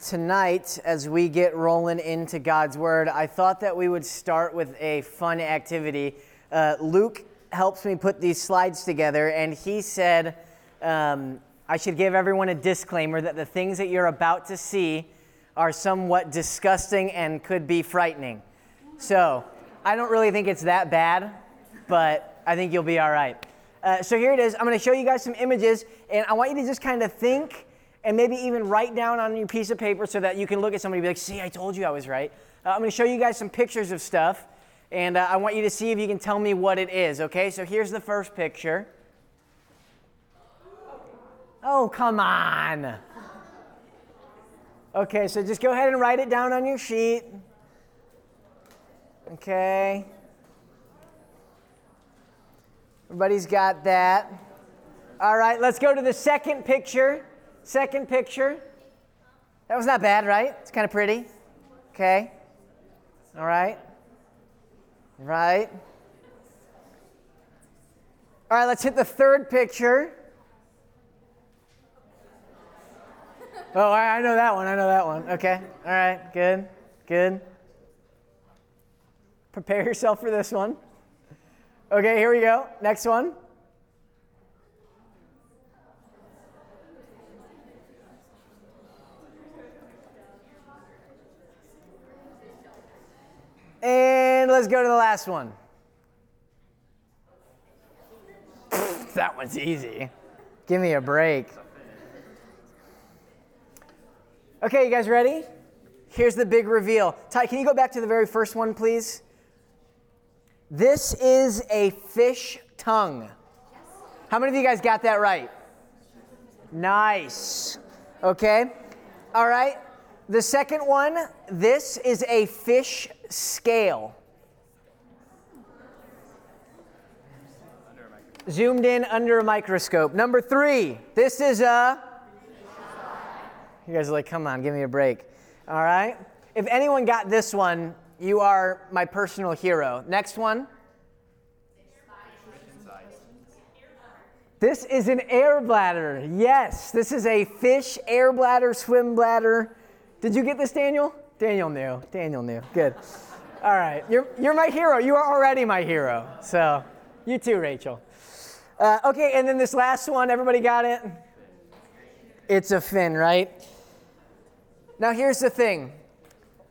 tonight, as we get rolling into God's Word, I thought that we would start with a fun activity. Uh, Luke helps me put these slides together, and he said um, I should give everyone a disclaimer that the things that you're about to see are somewhat disgusting and could be frightening. So, I don't really think it's that bad, but I think you'll be all right. Uh, so, here it is. I'm going to show you guys some images, and I want you to just kind of think and maybe even write down on your piece of paper so that you can look at somebody and be like, see, I told you I was right. Uh, I'm going to show you guys some pictures of stuff, and uh, I want you to see if you can tell me what it is, okay? So here's the first picture. Oh, come on. Okay, so just go ahead and write it down on your sheet. Okay. Everybody's got that. All right, let's go to the second picture. Second picture. That was not bad, right? It's kind of pretty. Okay. All right. Right. All right, let's hit the third picture. Oh, I know that one. I know that one. Okay. All right. Good. Good. Prepare yourself for this one. Okay, here we go. Next one. And let's go to the last one. that one's easy. Give me a break. Okay, you guys ready? Here's the big reveal. Ty, can you go back to the very first one, please? This is a fish tongue. How many of you guys got that right? Nice. Okay. All right. The second one, this is a fish scale. Zoomed in under a microscope. Number three, this is a. You guys are like, come on, give me a break. All right. If anyone got this one, you are my personal hero. Next one. This is an air bladder. Yes, this is a fish air bladder, swim bladder. Did you get this, Daniel? Daniel knew. Daniel knew. Good. All right. You're, you're my hero. You are already my hero. So, you too, Rachel. Uh, okay, and then this last one, everybody got it? It's a fin, right? Now, here's the thing.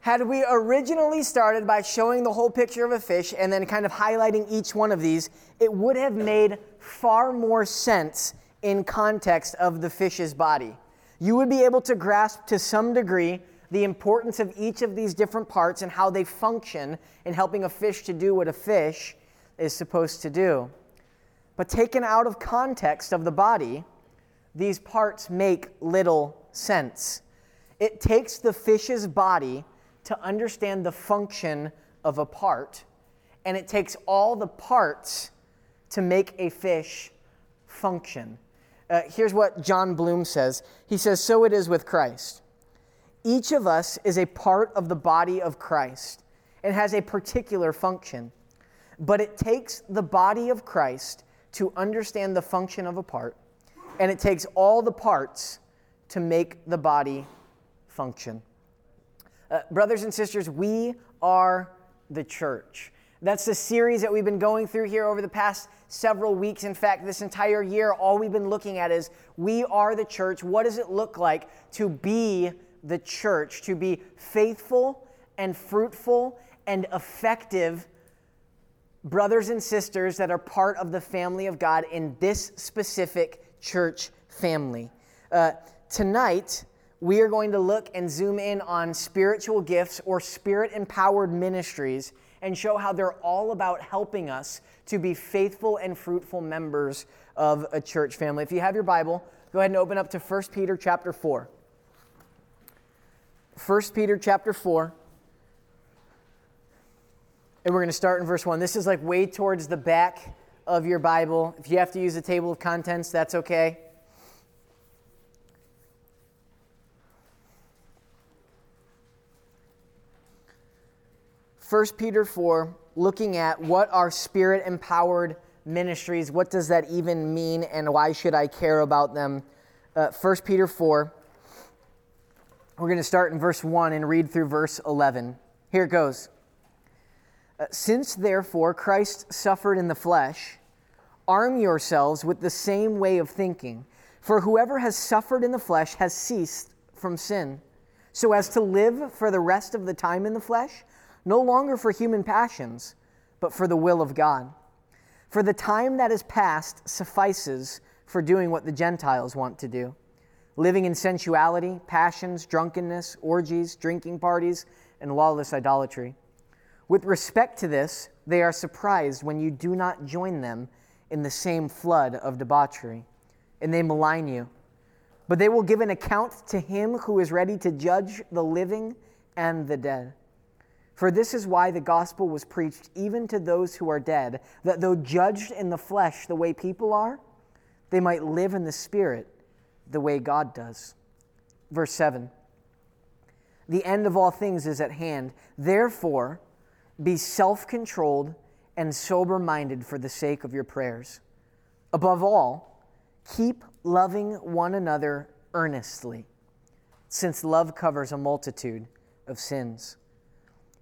Had we originally started by showing the whole picture of a fish and then kind of highlighting each one of these, it would have made far more sense in context of the fish's body you would be able to grasp to some degree the importance of each of these different parts and how they function in helping a fish to do what a fish is supposed to do. But taken out of context of the body, these parts make little sense. It takes the fish's body to understand the function of a part, and it takes all the parts to make a fish function. Uh, here's what John Bloom says He says, So it is with Christ. Each of us is a part of the body of Christ and has a particular function. But it takes the body of Christ to understand the function of a part, and it takes all the parts to make the body function. Uh, brothers and sisters, we are the church. That's the series that we've been going through here over the past several weeks. In fact, this entire year, all we've been looking at is we are the church. What does it look like to be the church, to be faithful and fruitful and effective brothers and sisters that are part of the family of God in this specific church family? Uh, tonight, we are going to look and zoom in on spiritual gifts or spirit empowered ministries and show how they're all about helping us to be faithful and fruitful members of a church family. If you have your Bible, go ahead and open up to 1 Peter chapter 4. 1 Peter chapter 4. And we're going to start in verse 1. This is like way towards the back of your Bible. If you have to use a table of contents, that's okay. 1 Peter 4, looking at what are spirit empowered ministries, what does that even mean, and why should I care about them? Uh, 1 Peter 4, We're going to start in verse 1 and read through verse 11. Here it goes. Uh, Since therefore Christ suffered in the flesh, arm yourselves with the same way of thinking. For whoever has suffered in the flesh has ceased from sin, so as to live for the rest of the time in the flesh, no longer for human passions, but for the will of God. For the time that is past suffices for doing what the Gentiles want to do living in sensuality, passions, drunkenness, orgies, drinking parties, and lawless idolatry. With respect to this, they are surprised when you do not join them in the same flood of debauchery, and they malign you. But they will give an account to him who is ready to judge the living and the dead. For this is why the gospel was preached even to those who are dead, that though judged in the flesh the way people are, they might live in the spirit the way God does. Verse 7 The end of all things is at hand. Therefore, be self controlled and sober minded for the sake of your prayers. Above all, keep loving one another earnestly, since love covers a multitude of sins.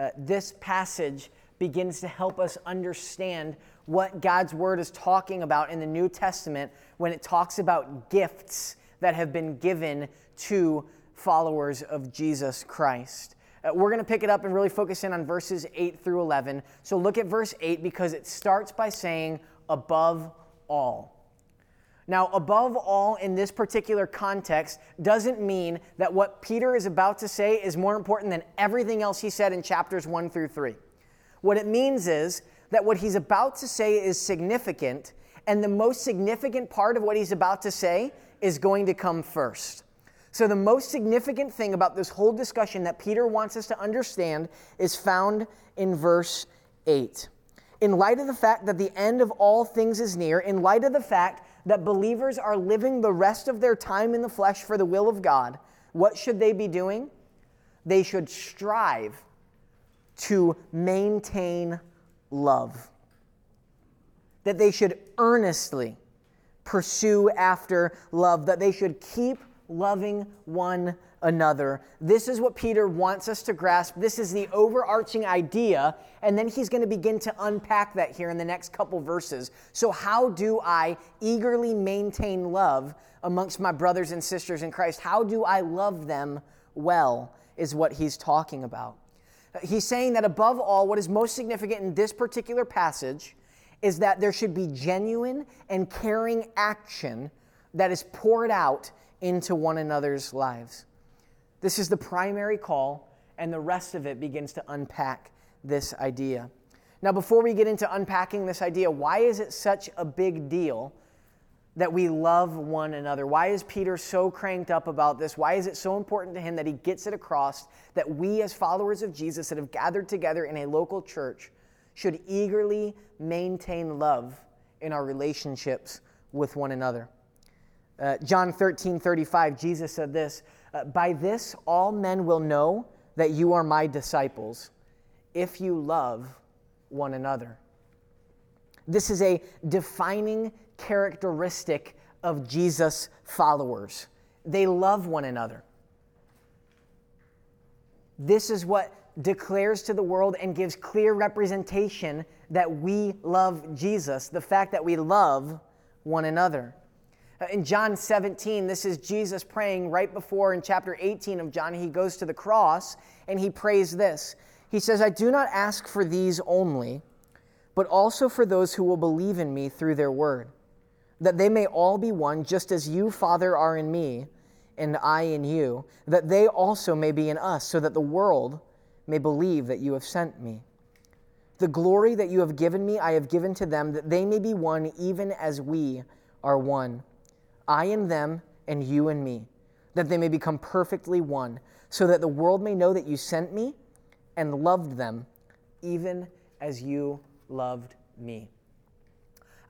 Uh, this passage begins to help us understand what God's word is talking about in the New Testament when it talks about gifts that have been given to followers of Jesus Christ. Uh, we're going to pick it up and really focus in on verses 8 through 11. So look at verse 8 because it starts by saying, above all. Now, above all in this particular context doesn't mean that what Peter is about to say is more important than everything else he said in chapters 1 through 3. What it means is that what he's about to say is significant, and the most significant part of what he's about to say is going to come first. So, the most significant thing about this whole discussion that Peter wants us to understand is found in verse 8. In light of the fact that the end of all things is near, in light of the fact that believers are living the rest of their time in the flesh for the will of God, what should they be doing? They should strive to maintain love. That they should earnestly pursue after love, that they should keep loving one another. This is what Peter wants us to grasp. This is the overarching idea. And then he's going to begin to unpack that here in the next couple verses. So, how do I eagerly maintain love amongst my brothers and sisters in Christ? How do I love them well? Is what he's talking about. He's saying that above all, what is most significant in this particular passage is that there should be genuine and caring action that is poured out into one another's lives. This is the primary call, and the rest of it begins to unpack this idea. Now, before we get into unpacking this idea, why is it such a big deal that we love one another. Why is Peter so cranked up about this? Why is it so important to him that he gets it across that we, as followers of Jesus that have gathered together in a local church, should eagerly maintain love in our relationships with one another? Uh, John 13 35, Jesus said this uh, By this all men will know that you are my disciples if you love one another. This is a defining characteristic of Jesus' followers. They love one another. This is what declares to the world and gives clear representation that we love Jesus, the fact that we love one another. Uh, in John 17, this is Jesus praying right before in chapter 18 of John, he goes to the cross and he prays this. He says, I do not ask for these only, but also for those who will believe in me through their word that they may all be one, just as you, Father, are in me, and I in you, that they also may be in us, so that the world may believe that you have sent me. The glory that you have given me, I have given to them, that they may be one, even as we are one. I in them, and you in me, that they may become perfectly one, so that the world may know that you sent me and loved them, even as you loved me.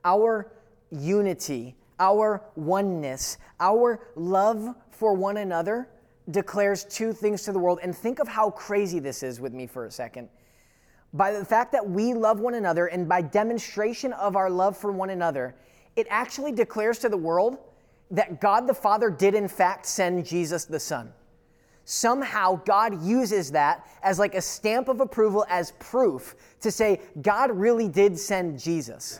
Our unity, our oneness, our love for one another declares two things to the world. And think of how crazy this is with me for a second. By the fact that we love one another and by demonstration of our love for one another, it actually declares to the world that God the Father did in fact send Jesus the Son. Somehow God uses that as like a stamp of approval as proof to say God really did send Jesus.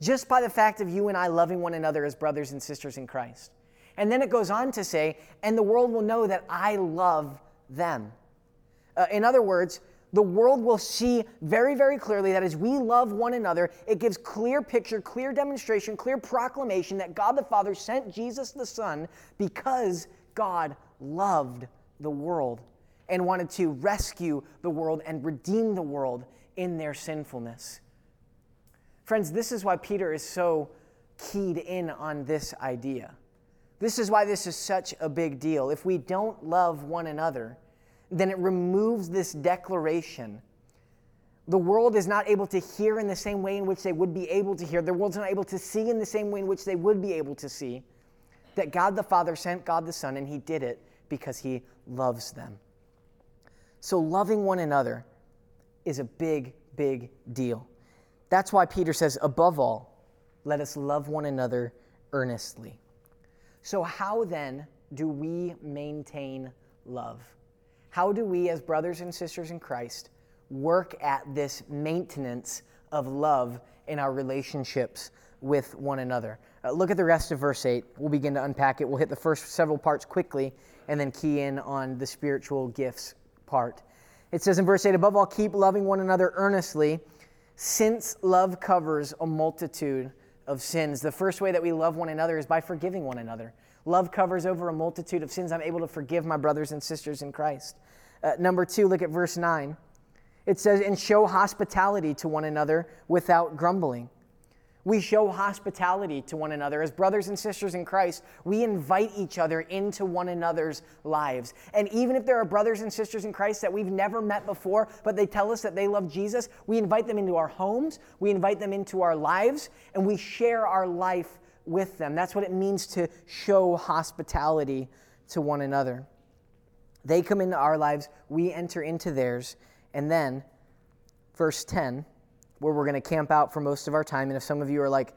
Just by the fact of you and I loving one another as brothers and sisters in Christ. And then it goes on to say, and the world will know that I love them. Uh, in other words, the world will see very, very clearly that as we love one another, it gives clear picture, clear demonstration, clear proclamation that God the Father sent Jesus the Son because God loved the world and wanted to rescue the world and redeem the world in their sinfulness. Friends, this is why Peter is so keyed in on this idea. This is why this is such a big deal. If we don't love one another, then it removes this declaration. The world is not able to hear in the same way in which they would be able to hear. The world's not able to see in the same way in which they would be able to see. That God the Father sent God the Son, and He did it because He loves them. So, loving one another is a big, big deal. That's why Peter says, above all, let us love one another earnestly. So, how then do we maintain love? How do we, as brothers and sisters in Christ, work at this maintenance of love in our relationships with one another? Uh, look at the rest of verse 8. We'll begin to unpack it. We'll hit the first several parts quickly and then key in on the spiritual gifts part. It says in verse 8, above all, keep loving one another earnestly, since love covers a multitude of sins. The first way that we love one another is by forgiving one another. Love covers over a multitude of sins. I'm able to forgive my brothers and sisters in Christ. Uh, number two, look at verse 9. It says, and show hospitality to one another without grumbling. We show hospitality to one another. As brothers and sisters in Christ, we invite each other into one another's lives. And even if there are brothers and sisters in Christ that we've never met before, but they tell us that they love Jesus, we invite them into our homes, we invite them into our lives, and we share our life with them. That's what it means to show hospitality to one another. They come into our lives, we enter into theirs, and then, verse 10 where we're going to camp out for most of our time. And if some of you are like,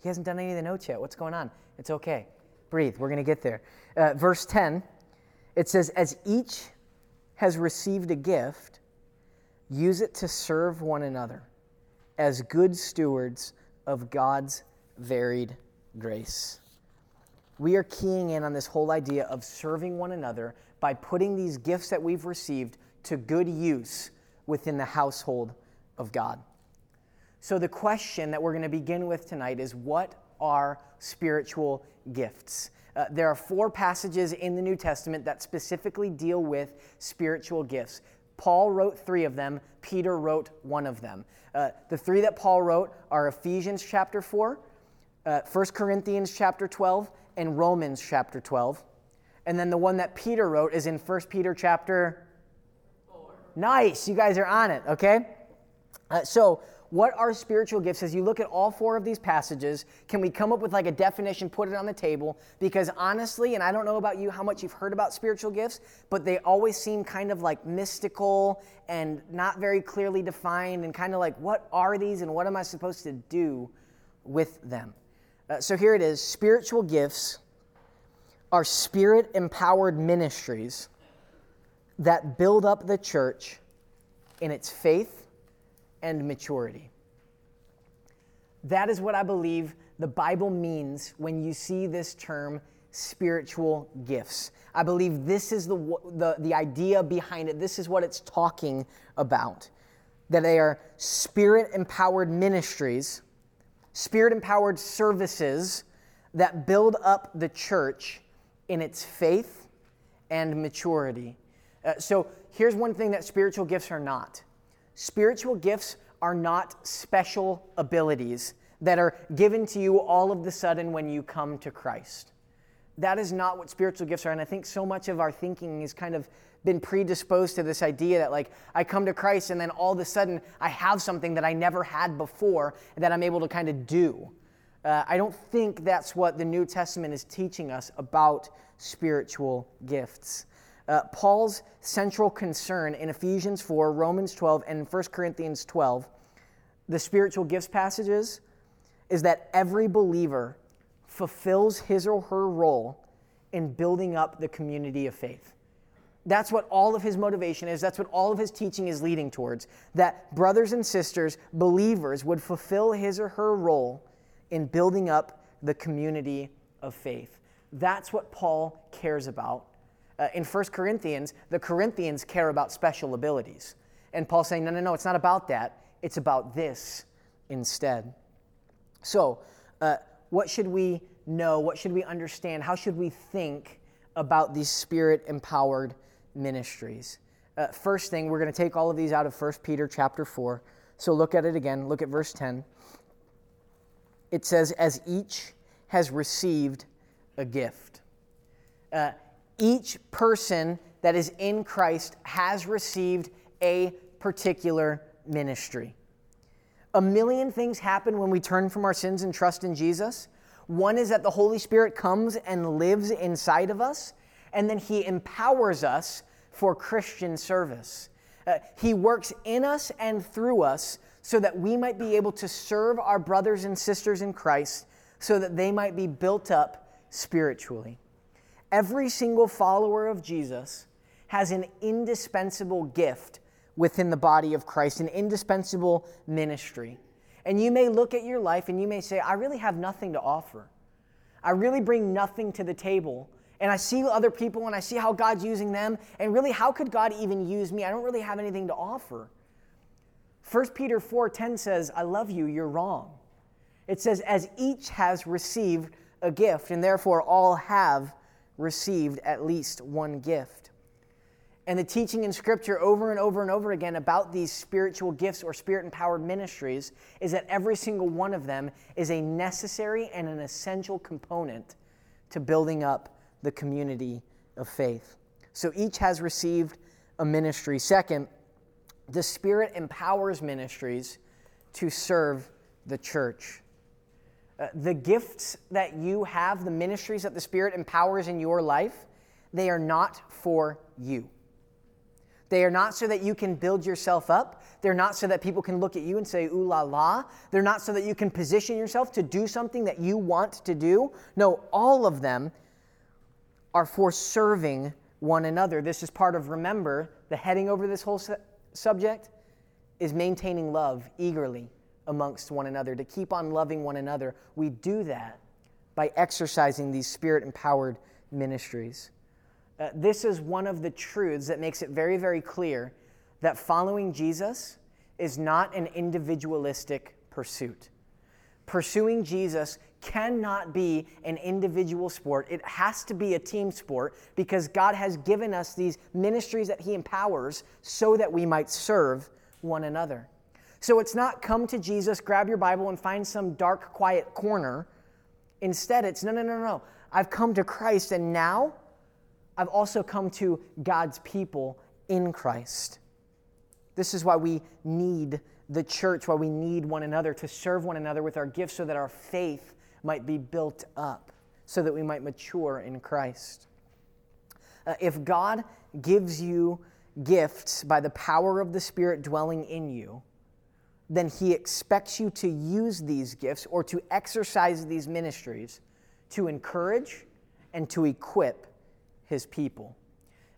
he hasn't done any of the notes yet, what's going on? It's okay. Breathe. We're going to get there. Uh, verse 10, it says, As each has received a gift, use it to serve one another as good stewards of God's varied grace. We are keying in on this whole idea of serving one another by putting these gifts that we've received to good use within the household of God. So, the question that we're going to begin with tonight is what are spiritual gifts? Uh, there are four passages in the New Testament that specifically deal with spiritual gifts. Paul wrote three of them, Peter wrote one of them. Uh, the three that Paul wrote are Ephesians chapter 4, uh, 1 Corinthians chapter 12, and Romans chapter 12. And then the one that Peter wrote is in 1 Peter chapter 4. Nice, you guys are on it, okay? Uh, so, what are spiritual gifts? As you look at all four of these passages, can we come up with like a definition, put it on the table? Because honestly, and I don't know about you how much you've heard about spiritual gifts, but they always seem kind of like mystical and not very clearly defined, and kind of like, what are these and what am I supposed to do with them? Uh, so here it is spiritual gifts are spirit empowered ministries that build up the church in its faith and maturity. That is what I believe the Bible means when you see this term spiritual gifts. I believe this is the, the, the idea behind it. This is what it's talking about. That they are spirit empowered ministries, spirit empowered services that build up the church in its faith and maturity. Uh, so here's one thing that spiritual gifts are not Spiritual gifts are not special abilities that are given to you all of the sudden when you come to Christ. That is not what spiritual gifts are. And I think so much of our thinking has kind of been predisposed to this idea that, like, I come to Christ and then all of a sudden I have something that I never had before that I'm able to kind of do. Uh, I don't think that's what the New Testament is teaching us about spiritual gifts. Uh, Paul's central concern in Ephesians 4, Romans 12, and 1 Corinthians 12, the spiritual gifts passages, is that every believer fulfills his or her role in building up the community of faith. That's what all of his motivation is. That's what all of his teaching is leading towards. That brothers and sisters, believers, would fulfill his or her role in building up the community of faith. That's what Paul cares about. Uh, in 1 Corinthians, the Corinthians care about special abilities. And Paul's saying, no, no, no, it's not about that. It's about this instead. So, uh, what should we know? What should we understand? How should we think about these spirit empowered ministries? Uh, first thing, we're going to take all of these out of 1 Peter chapter 4. So look at it again. Look at verse 10. It says, As each has received a gift. Uh, each person that is in Christ has received a particular ministry. A million things happen when we turn from our sins and trust in Jesus. One is that the Holy Spirit comes and lives inside of us, and then He empowers us for Christian service. Uh, he works in us and through us so that we might be able to serve our brothers and sisters in Christ so that they might be built up spiritually. Every single follower of Jesus has an indispensable gift within the body of Christ, an indispensable ministry. And you may look at your life and you may say, I really have nothing to offer. I really bring nothing to the table. And I see other people and I see how God's using them. And really, how could God even use me? I don't really have anything to offer. 1 Peter 4:10 says, I love you, you're wrong. It says, as each has received a gift, and therefore all have received at least one gift and the teaching in Scripture over and over and over again about these spiritual gifts or spirit empowered ministries is that every single one of them is a necessary and an essential component to building up the community of faith. So each has received a ministry. Second, the Spirit empowers ministries to serve the church. Uh, the gifts that you have, the ministries that the Spirit empowers in your life, they are not for you. They are not so that you can build yourself up. They're not so that people can look at you and say, ooh la la. They're not so that you can position yourself to do something that you want to do. No, all of them are for serving one another. This is part of, remember, the heading over this whole su- subject is maintaining love eagerly amongst one another, to keep on loving one another. We do that by exercising these spirit empowered ministries. Uh, this is one of the truths that makes it very, very clear that following Jesus is not an individualistic pursuit. Pursuing Jesus cannot be an individual sport. It has to be a team sport because God has given us these ministries that He empowers so that we might serve one another. So it's not come to Jesus, grab your Bible, and find some dark, quiet corner. Instead, it's no, no, no, no. I've come to Christ, and now I've also come to God's people in Christ. This is why we need the church, why we need one another to serve one another with our gifts so that our faith might be built up, so that we might mature in Christ. Uh, if God gives you gifts by the power of the Spirit dwelling in you, then He expects you to use these gifts or to exercise these ministries to encourage and to equip his people.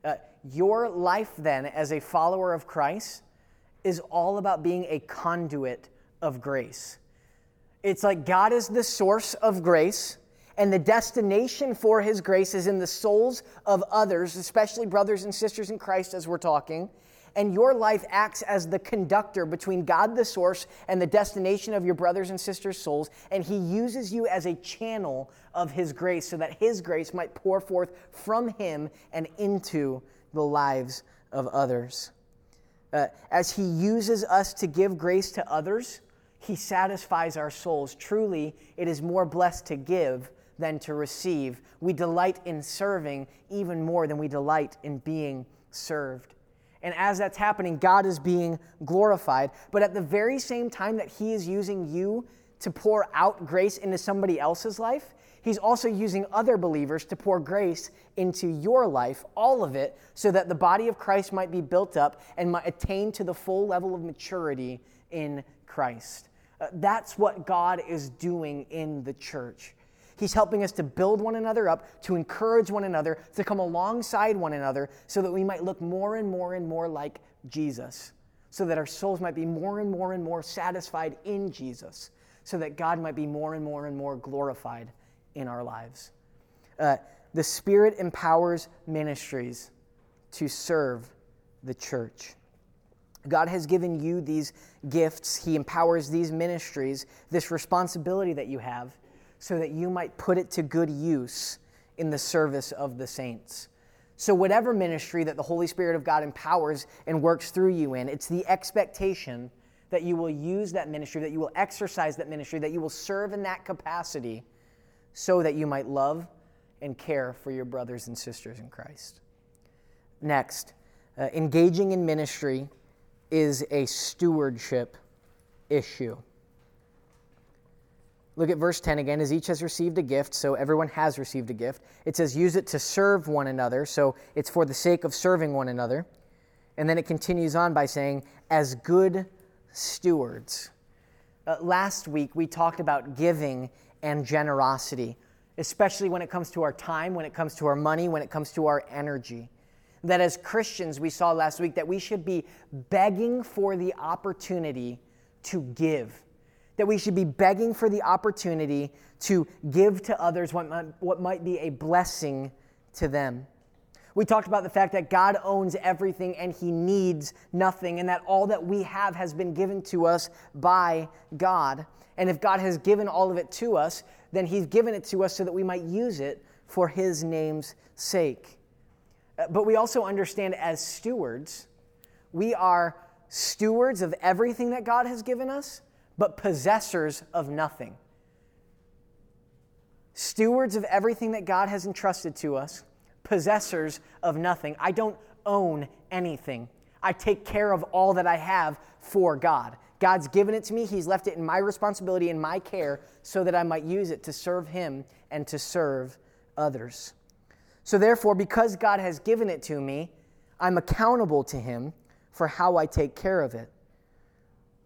Uh, your life, then, as a follower of Christ, is all about being a conduit of grace. It's like God is the source of grace, and the destination for his grace is in the souls of others, especially brothers and sisters in Christ, as we're talking and your life acts as the conductor between God the source and the destination of your brothers and sisters' souls, and He uses you as a channel of His grace so that His grace might pour forth from Him and into the lives of others. Uh, as He uses us to give grace to others, He satisfies our souls. Truly, it is more blessed to give than to receive. We delight in serving even more than we delight in being served. And as that's happening, God is being glorified. But at the very same time that He is using you to pour out grace into somebody else's life, He's also using other believers to pour grace into your life, all of it, so that the body of Christ might be built up and might attain to the full level of maturity in Christ. Uh, that's what God is doing in the church. He's helping us to build one another up, to encourage one another, to come alongside one another, so that we might look more and more and more like Jesus, so that our souls might be more and more and more satisfied in Jesus, so that God might be more and more and more glorified in our lives. Uh, the Spirit empowers ministries to serve the church. God has given you these gifts. He empowers these ministries, this responsibility that you have, so that you might put it to good use in the service of the saints. So, whatever ministry that the Holy Spirit of God empowers and works through you in, it's the expectation that you will use that ministry, that you will exercise that ministry, that you will serve in that capacity so that you might love and care for your brothers and sisters in Christ. Next, uh, engaging in ministry is a stewardship issue. Look at verse 10 again. As each has received a gift, so everyone has received a gift. It says, use it to serve one another. So it's for the sake of serving one another. And then it continues on by saying, as good stewards. Uh, last week, we talked about giving and generosity, especially when it comes to our time, when it comes to our money, when it comes to our energy. That as Christians, we saw last week that we should be begging for the opportunity to give. That we should be begging for the opportunity to give to others what might, what might be a blessing to them. We talked about the fact that God owns everything and he needs nothing, and that all that we have has been given to us by God. And if God has given all of it to us, then he's given it to us so that we might use it for his name's sake. Uh, but we also understand as stewards, we are stewards of everything that God has given us, but possessors of nothing. Stewards of everything that God has entrusted to us possessors of nothing. I don't own anything. I take care of all that I have for God. God's given it to me. He's left it in my responsibility and my care so that I might use it to serve Him and to serve others. So, therefore, because God has given it to me, I'm accountable to Him for how I take care of it.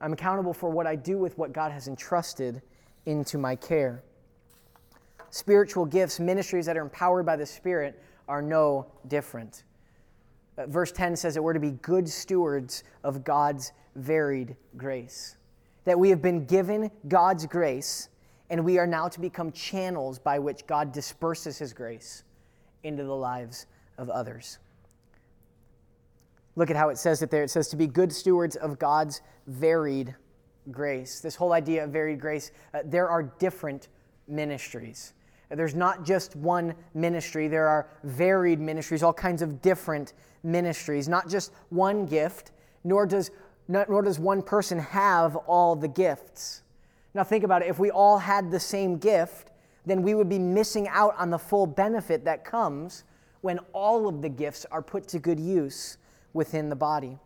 I'm accountable for what I do with what God has entrusted into my care. Spiritual gifts, ministries that are empowered by the Spirit, are no different. Uh, verse 10 says that we're to be good stewards of God's varied grace. That we have been given God's grace, and we are now to become channels by which God disperses his grace into the lives of others. Look at how it says it there. It says to be good stewards of God's varied grace. This whole idea of varied grace, uh, there are different ministries. There's not just one ministry, there are varied ministries, all kinds of different ministries, not just one gift, nor does, nor does one person have all the gifts. Now, think about it if we all had the same gift, then we would be missing out on the full benefit that comes when all of the gifts are put to good use within the body.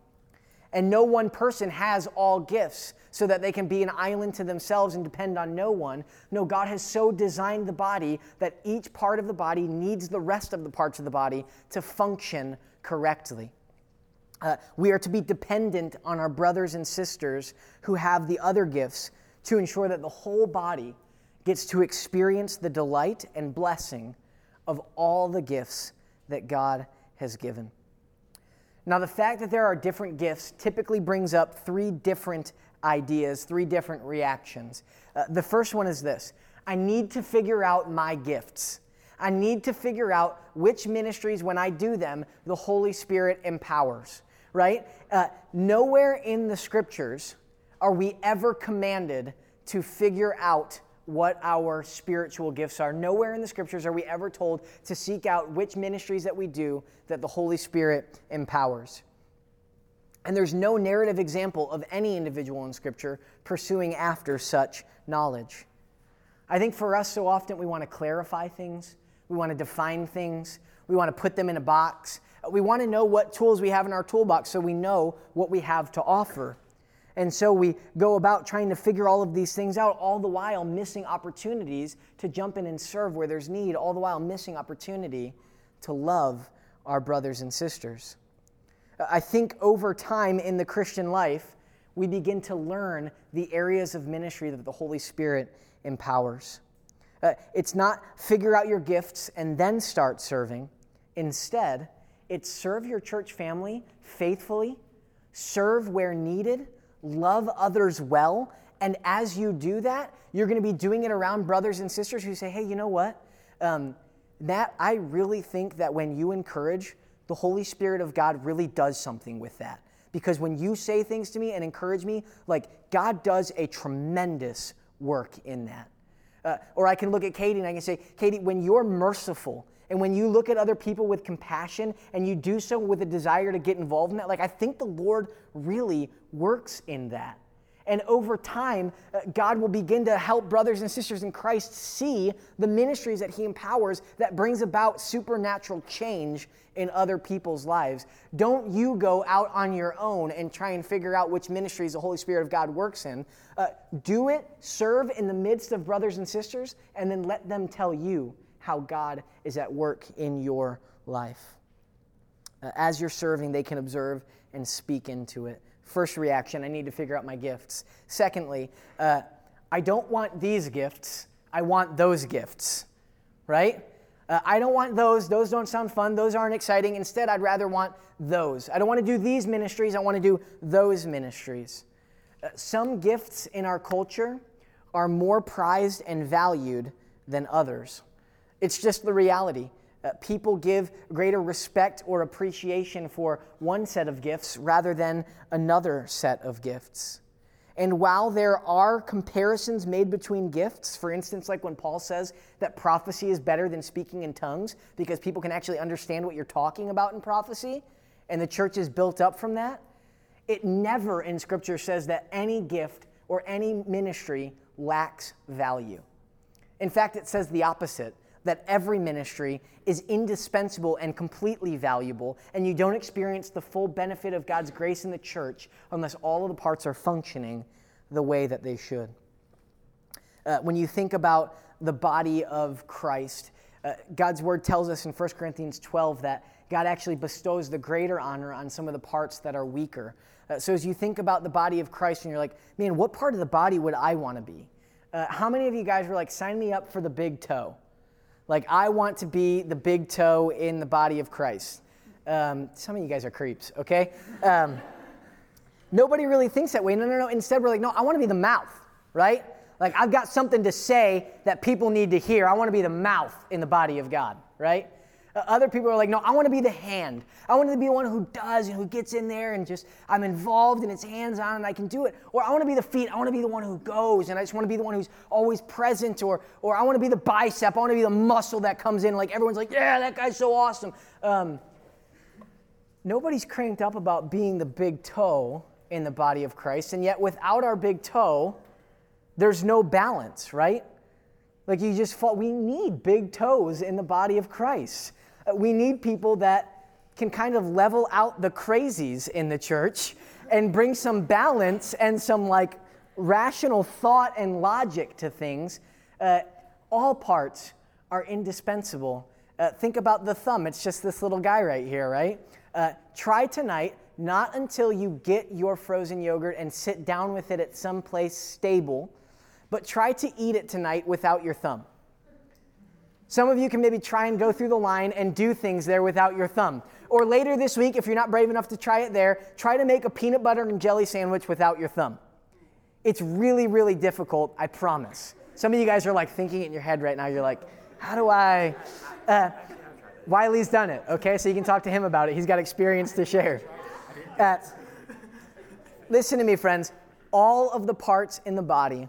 And no one person has all gifts so that they can be an island to themselves and depend on no one. No, God has so designed the body that each part of the body needs the rest of the parts of the body to function correctly. Uh, we are to be dependent on our brothers and sisters who have the other gifts to ensure that the whole body gets to experience the delight and blessing of all the gifts that God has given. Now, the fact that there are different gifts typically brings up three different ideas, three different reactions. Uh, the first one is this I need to figure out my gifts. I need to figure out which ministries, when I do them, the Holy Spirit empowers, right? Uh, nowhere in the scriptures are we ever commanded to figure out what our spiritual gifts are. Nowhere in the scriptures are we ever told to seek out which ministries that we do that the Holy Spirit empowers. And there's no narrative example of any individual in scripture pursuing after such knowledge. I think for us, so often we want to clarify things, we want to define things, we want to put them in a box. We want to know what tools we have in our toolbox so we know what we have to offer. And so we go about trying to figure all of these things out, all the while missing opportunities to jump in and serve where there's need, all the while missing opportunity to love our brothers and sisters. I think over time in the Christian life, we begin to learn the areas of ministry that the Holy Spirit empowers. Uh, it's not figure out your gifts and then start serving. Instead, it's serve your church family faithfully, serve where needed, love others well. And as you do that, you're going to be doing it around brothers and sisters who say, hey, you know what? Um, that I really think that when you encourage, the Holy Spirit of God really does something with that. Because when you say things to me and encourage me, like God does a tremendous work in that. Uh, or I can look at Katie and I can say, Katie, when you're merciful and when you look at other people with compassion and you do so with a desire to get involved in that, like I think the Lord really works in that. And over time, uh, God will begin to help brothers and sisters in Christ see the ministries that He empowers that brings about supernatural change in other people's lives. Don't you go out on your own and try and figure out which ministries the Holy Spirit of God works in. Uh, do it, serve in the midst of brothers and sisters, and then let them tell you how God is at work in your life. Uh, as you're serving, they can observe and speak into it. First reaction, I need to figure out my gifts. Secondly, uh, I don't want these gifts, I want those gifts, right? Uh, I don't want those. Those don't sound fun. Those aren't exciting. Instead, I'd rather want those. I don't want to do these ministries. I want to do those ministries. Uh, some gifts in our culture are more prized and valued than others. It's just the reality. Uh, people give greater respect or appreciation for one set of gifts rather than another set of gifts. And while there are comparisons made between gifts, for instance, like when Paul says that prophecy is better than speaking in tongues because people can actually understand what you're talking about in prophecy, and the church is built up from that, it never in Scripture says that any gift or any ministry lacks value. In fact, it says the opposite that every ministry is indispensable and completely valuable, and you don't experience the full benefit of God's grace in the church unless all of the parts are functioning the way that they should. Uh, when you think about the body of Christ, uh, God's word tells us in 1 Corinthians 12 that God actually bestows the greater honor on some of the parts that are weaker. Uh, so as you think about the body of Christ and you're like, man, what part of the body would I want to be? Uh, how many of you guys were like, sign me up for the big toe? Like, I want to be the big toe in the body of Christ. Um, some of you guys are creeps, okay? Um, nobody really thinks that way. No, no, no. Instead, we're like, no, I want to be the mouth, right? Like, I've got something to say that people need to hear. I want to be the mouth in the body of God, right? Other people are like, no, I want to be the hand. I want to be the one who does and who gets in there and just, I'm involved and it's hands on and I can do it. Or I want to be the feet. I want to be the one who goes and I just want to be the one who's always present. Or, or I want to be the bicep. I want to be the muscle that comes in. Like everyone's like, yeah, that guy's so awesome. Um, nobody's cranked up about being the big toe in the body of Christ. And yet, without our big toe, there's no balance, right? Like you just fall. We need big toes in the body of Christ. Uh, we need people that can kind of level out the crazies in the church and bring some balance and some like rational thought and logic to things. Uh, all parts are indispensable. Uh, think about the thumb. It's just this little guy right here, right? Uh, try tonight, not until you get your frozen yogurt and sit down with it at some place stable, but try to eat it tonight without your thumb. Some of you can maybe try and go through the line and do things there without your thumb. Or later this week, if you're not brave enough to try it there, try to make a peanut butter and jelly sandwich without your thumb. It's really, really difficult, I promise. Some of you guys are like thinking in your head right now, you're like, how do I? Uh, Wiley's done it, okay? So you can talk to him about it. He's got experience to share. Uh, listen to me, friends. All of the parts in the body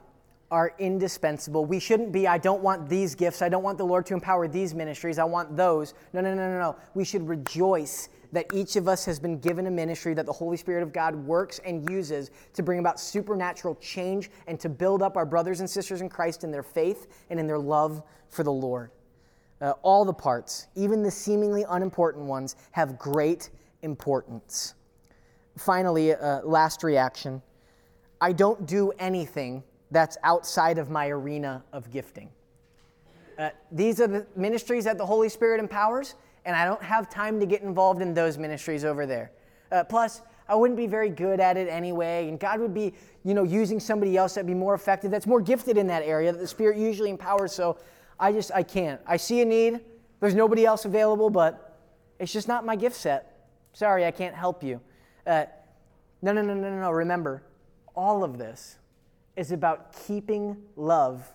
are indispensable. We shouldn't be, I don't want these gifts. I don't want the Lord to empower these ministries. I want those. No, no, no, no, no. We should rejoice that each of us has been given a ministry that the Holy Spirit of God works and uses to bring about supernatural change and to build up our brothers and sisters in Christ in their faith and in their love for the Lord. Uh, all the parts, even the seemingly unimportant ones, have great importance. Finally, uh, last reaction I don't do anything that's outside of my arena of gifting. Uh, these are the ministries that the Holy Spirit empowers, and I don't have time to get involved in those ministries over there. Uh, plus, I wouldn't be very good at it anyway, and God would be, you know, using somebody else that'd be more effective, that's more gifted in that area that the Spirit usually empowers. So I just, I can't. I see a need. There's nobody else available, but it's just not my gift set. Sorry, I can't help you. Uh, no, no, no, no, no. Remember, all of this is about keeping love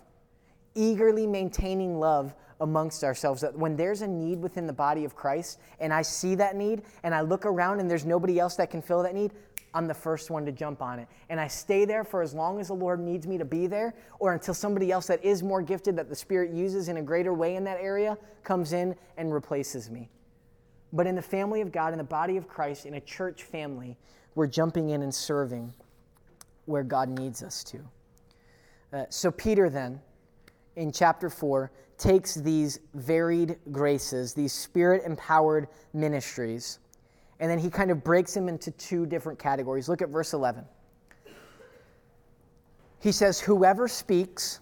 eagerly maintaining love amongst ourselves that when there's a need within the body of Christ and I see that need and I look around and there's nobody else that can fill that need, I'm the first one to jump on it. And I stay there for as long as the Lord needs me to be there or until somebody else that is more gifted that the Spirit uses in a greater way in that area comes in and replaces me. But in the family of God, in the body of Christ, in a church family, we're jumping in and serving where God needs us to. Uh, so, Peter then in chapter 4 takes these varied graces, these spirit empowered ministries, and then he kind of breaks them into two different categories. Look at verse 11. He says, Whoever speaks,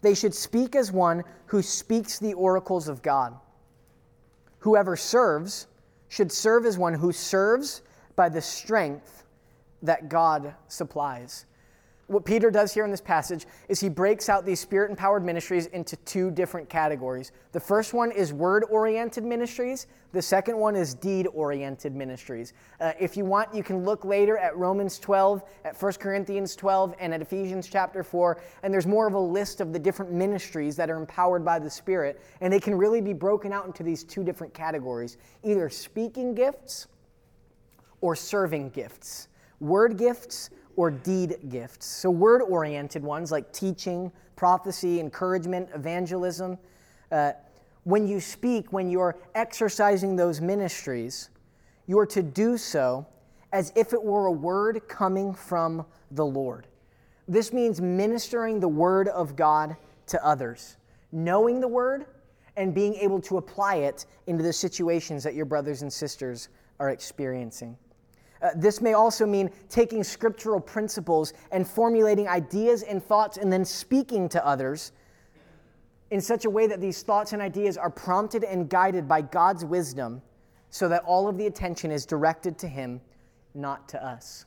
they should speak as one who speaks the oracles of God. Whoever serves should serve as one who serves by the strength that God supplies what Peter does here in this passage is he breaks out these spirit empowered ministries into two different categories. The first one is word oriented ministries, the second one is deed oriented ministries. Uh, if you want, you can look later at Romans 12, at 1 Corinthians 12, and at Ephesians chapter 4, and there's more of a list of the different ministries that are empowered by the Spirit, and they can really be broken out into these two different categories either speaking gifts or serving gifts. Word gifts or deed gifts. So, word oriented ones like teaching, prophecy, encouragement, evangelism. Uh, when you speak, when you're exercising those ministries, you are to do so as if it were a word coming from the Lord. This means ministering the word of God to others, knowing the word and being able to apply it into the situations that your brothers and sisters are experiencing. Uh, this may also mean taking scriptural principles and formulating ideas and thoughts and then speaking to others in such a way that these thoughts and ideas are prompted and guided by God's wisdom so that all of the attention is directed to Him, not to us.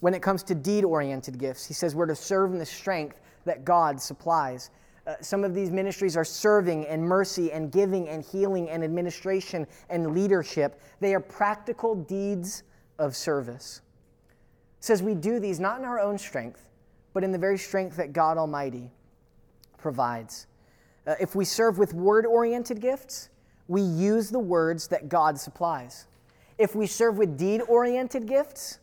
When it comes to deed oriented gifts, he says we're to serve in the strength that God supplies. Uh, some of these ministries are serving and mercy and giving and healing and administration and leadership. They are practical deeds of service. It says we do these not in our own strength, but in the very strength that God Almighty provides. Uh, if we serve with word oriented gifts, we use the words that God supplies. If we serve with deed oriented gifts,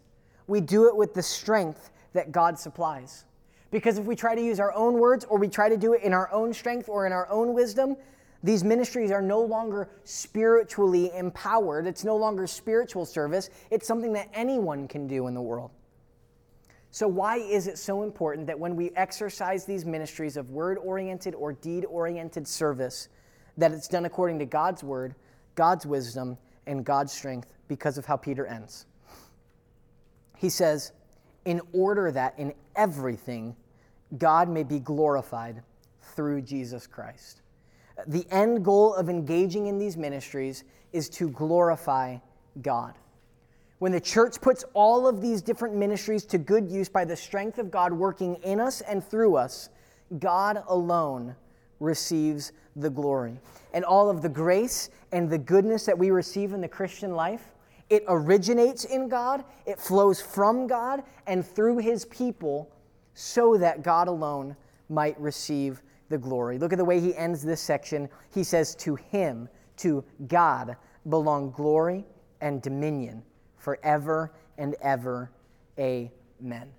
we do it with the strength that God supplies. Because if we try to use our own words or we try to do it in our own strength or in our own wisdom, these ministries are no longer spiritually empowered. It's no longer spiritual service. It's something that anyone can do in the world. So, why is it so important that when we exercise these ministries of word oriented or deed oriented service, that it's done according to God's word, God's wisdom, and God's strength because of how Peter ends? He says, in order that in everything God may be glorified through Jesus Christ. The end goal of engaging in these ministries is to glorify God. When the church puts all of these different ministries to good use by the strength of God working in us and through us, God alone receives the glory. And all of the grace and the goodness that we receive in the Christian life, it originates in God, it flows from God and through his people so that God alone might receive the glory. Look at the way he ends this section. He says, To him, to God, belong glory and dominion forever and ever. Amen.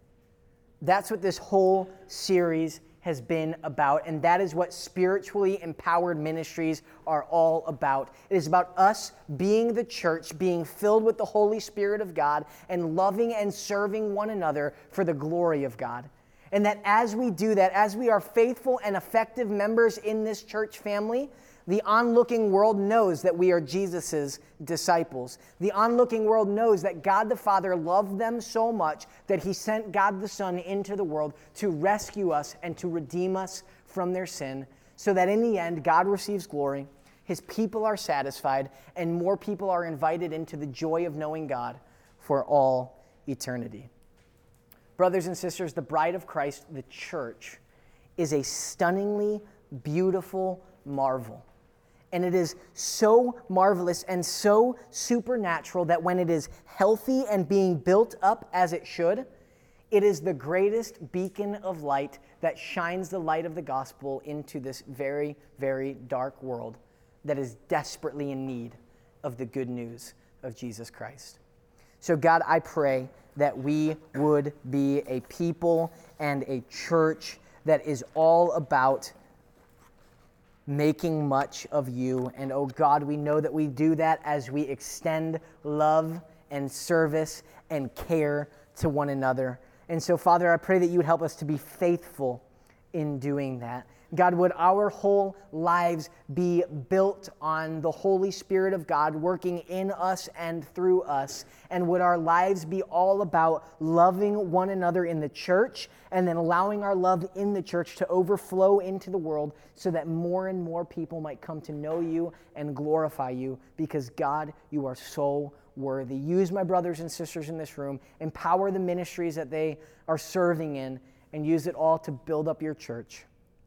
That's what this whole series has been about, and that is what spiritually empowered ministries are all about. It is about us being the church, being filled with the Holy Spirit of God, and loving and serving one another for the glory of God. And that as we do that, as we are faithful and effective members in this church family, the onlooking world knows that we are Jesus' disciples. The onlooking world knows that God the Father loved them so much that he sent God the Son into the world to rescue us and to redeem us from their sin, so that in the end, God receives glory, his people are satisfied, and more people are invited into the joy of knowing God for all eternity. Brothers and sisters, the bride of Christ, the church, is a stunningly beautiful marvel. And it is so marvelous and so supernatural that when it is healthy and being built up as it should, it is the greatest beacon of light that shines the light of the gospel into this very, very dark world that is desperately in need of the good news of Jesus Christ. So, God, I pray that we would be a people and a church that is all about making much of you. And oh God, we know that we do that as we extend love and service and care to one another. And so, Father, I pray that you would help us to be faithful in doing that. God, would our whole lives be built on the Holy Spirit of God working in us and through us? And would our lives be all about loving one another in the church and then allowing our love in the church to overflow into the world so that more and more people might come to know you and glorify you because, God, you are so worthy. Use my brothers and sisters in this room, empower the ministries that they are serving in, and use it all to build up your church.